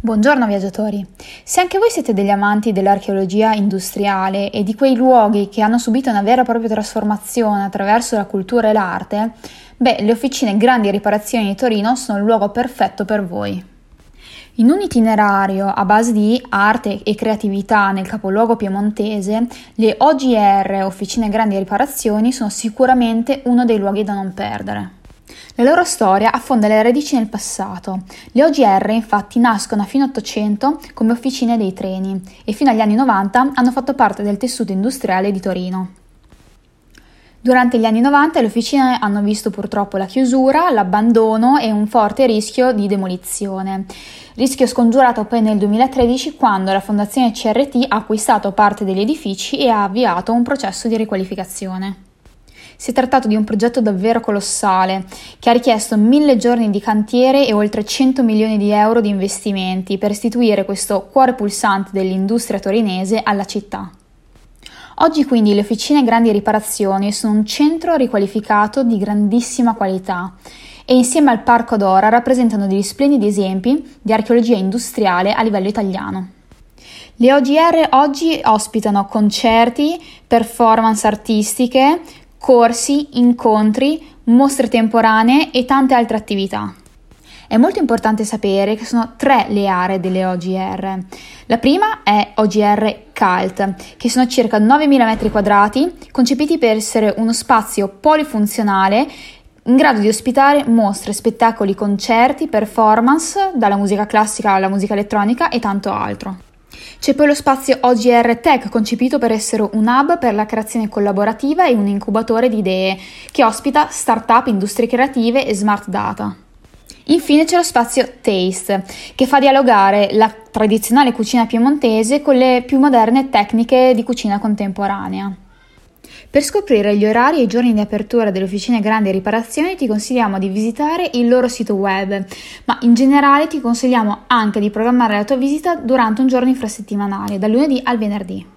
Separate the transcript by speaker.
Speaker 1: Buongiorno viaggiatori! Se anche voi siete degli amanti dell'archeologia industriale e di quei luoghi che hanno subito una vera e propria trasformazione attraverso la cultura e l'arte, beh, le officine Grandi Riparazioni di Torino sono il luogo perfetto per voi. In un itinerario a base di arte e creatività nel capoluogo piemontese, le OGR, Officine Grandi Riparazioni, sono sicuramente uno dei luoghi da non perdere. La loro storia affonda le radici nel passato. Le OGR infatti nascono a fine 800 come officine dei treni e fino agli anni 90 hanno fatto parte del tessuto industriale di Torino. Durante gli anni 90 le officine hanno visto purtroppo la chiusura, l'abbandono e un forte rischio di demolizione. Rischio scongiurato poi nel 2013 quando la Fondazione CRT ha acquistato parte degli edifici e ha avviato un processo di riqualificazione. Si è trattato di un progetto davvero colossale, che ha richiesto mille giorni di cantiere e oltre 100 milioni di euro di investimenti per restituire questo cuore pulsante dell'industria torinese alla città. Oggi quindi le officine grandi riparazioni sono un centro riqualificato di grandissima qualità e insieme al Parco d'Ora rappresentano degli splendidi esempi di archeologia industriale a livello italiano. Le OGR oggi ospitano concerti, performance artistiche, corsi, incontri, mostre temporanee e tante altre attività. È molto importante sapere che sono tre le aree delle OGR. La prima è OGR CALT, che sono circa 9.000 m2, concepiti per essere uno spazio polifunzionale in grado di ospitare mostre, spettacoli, concerti, performance, dalla musica classica alla musica elettronica e tanto altro. C'è poi lo spazio OGR Tech, concepito per essere un hub per la creazione collaborativa e un incubatore di idee, che ospita start-up, industrie creative e smart data. Infine c'è lo spazio Taste, che fa dialogare la tradizionale cucina piemontese con le più moderne tecniche di cucina contemporanea. Per scoprire gli orari e i giorni di apertura delle officine grandi riparazioni ti consigliamo di visitare il loro sito web, ma in generale ti consigliamo anche di programmare la tua visita durante un giorno infrasettimanale, dal lunedì al venerdì.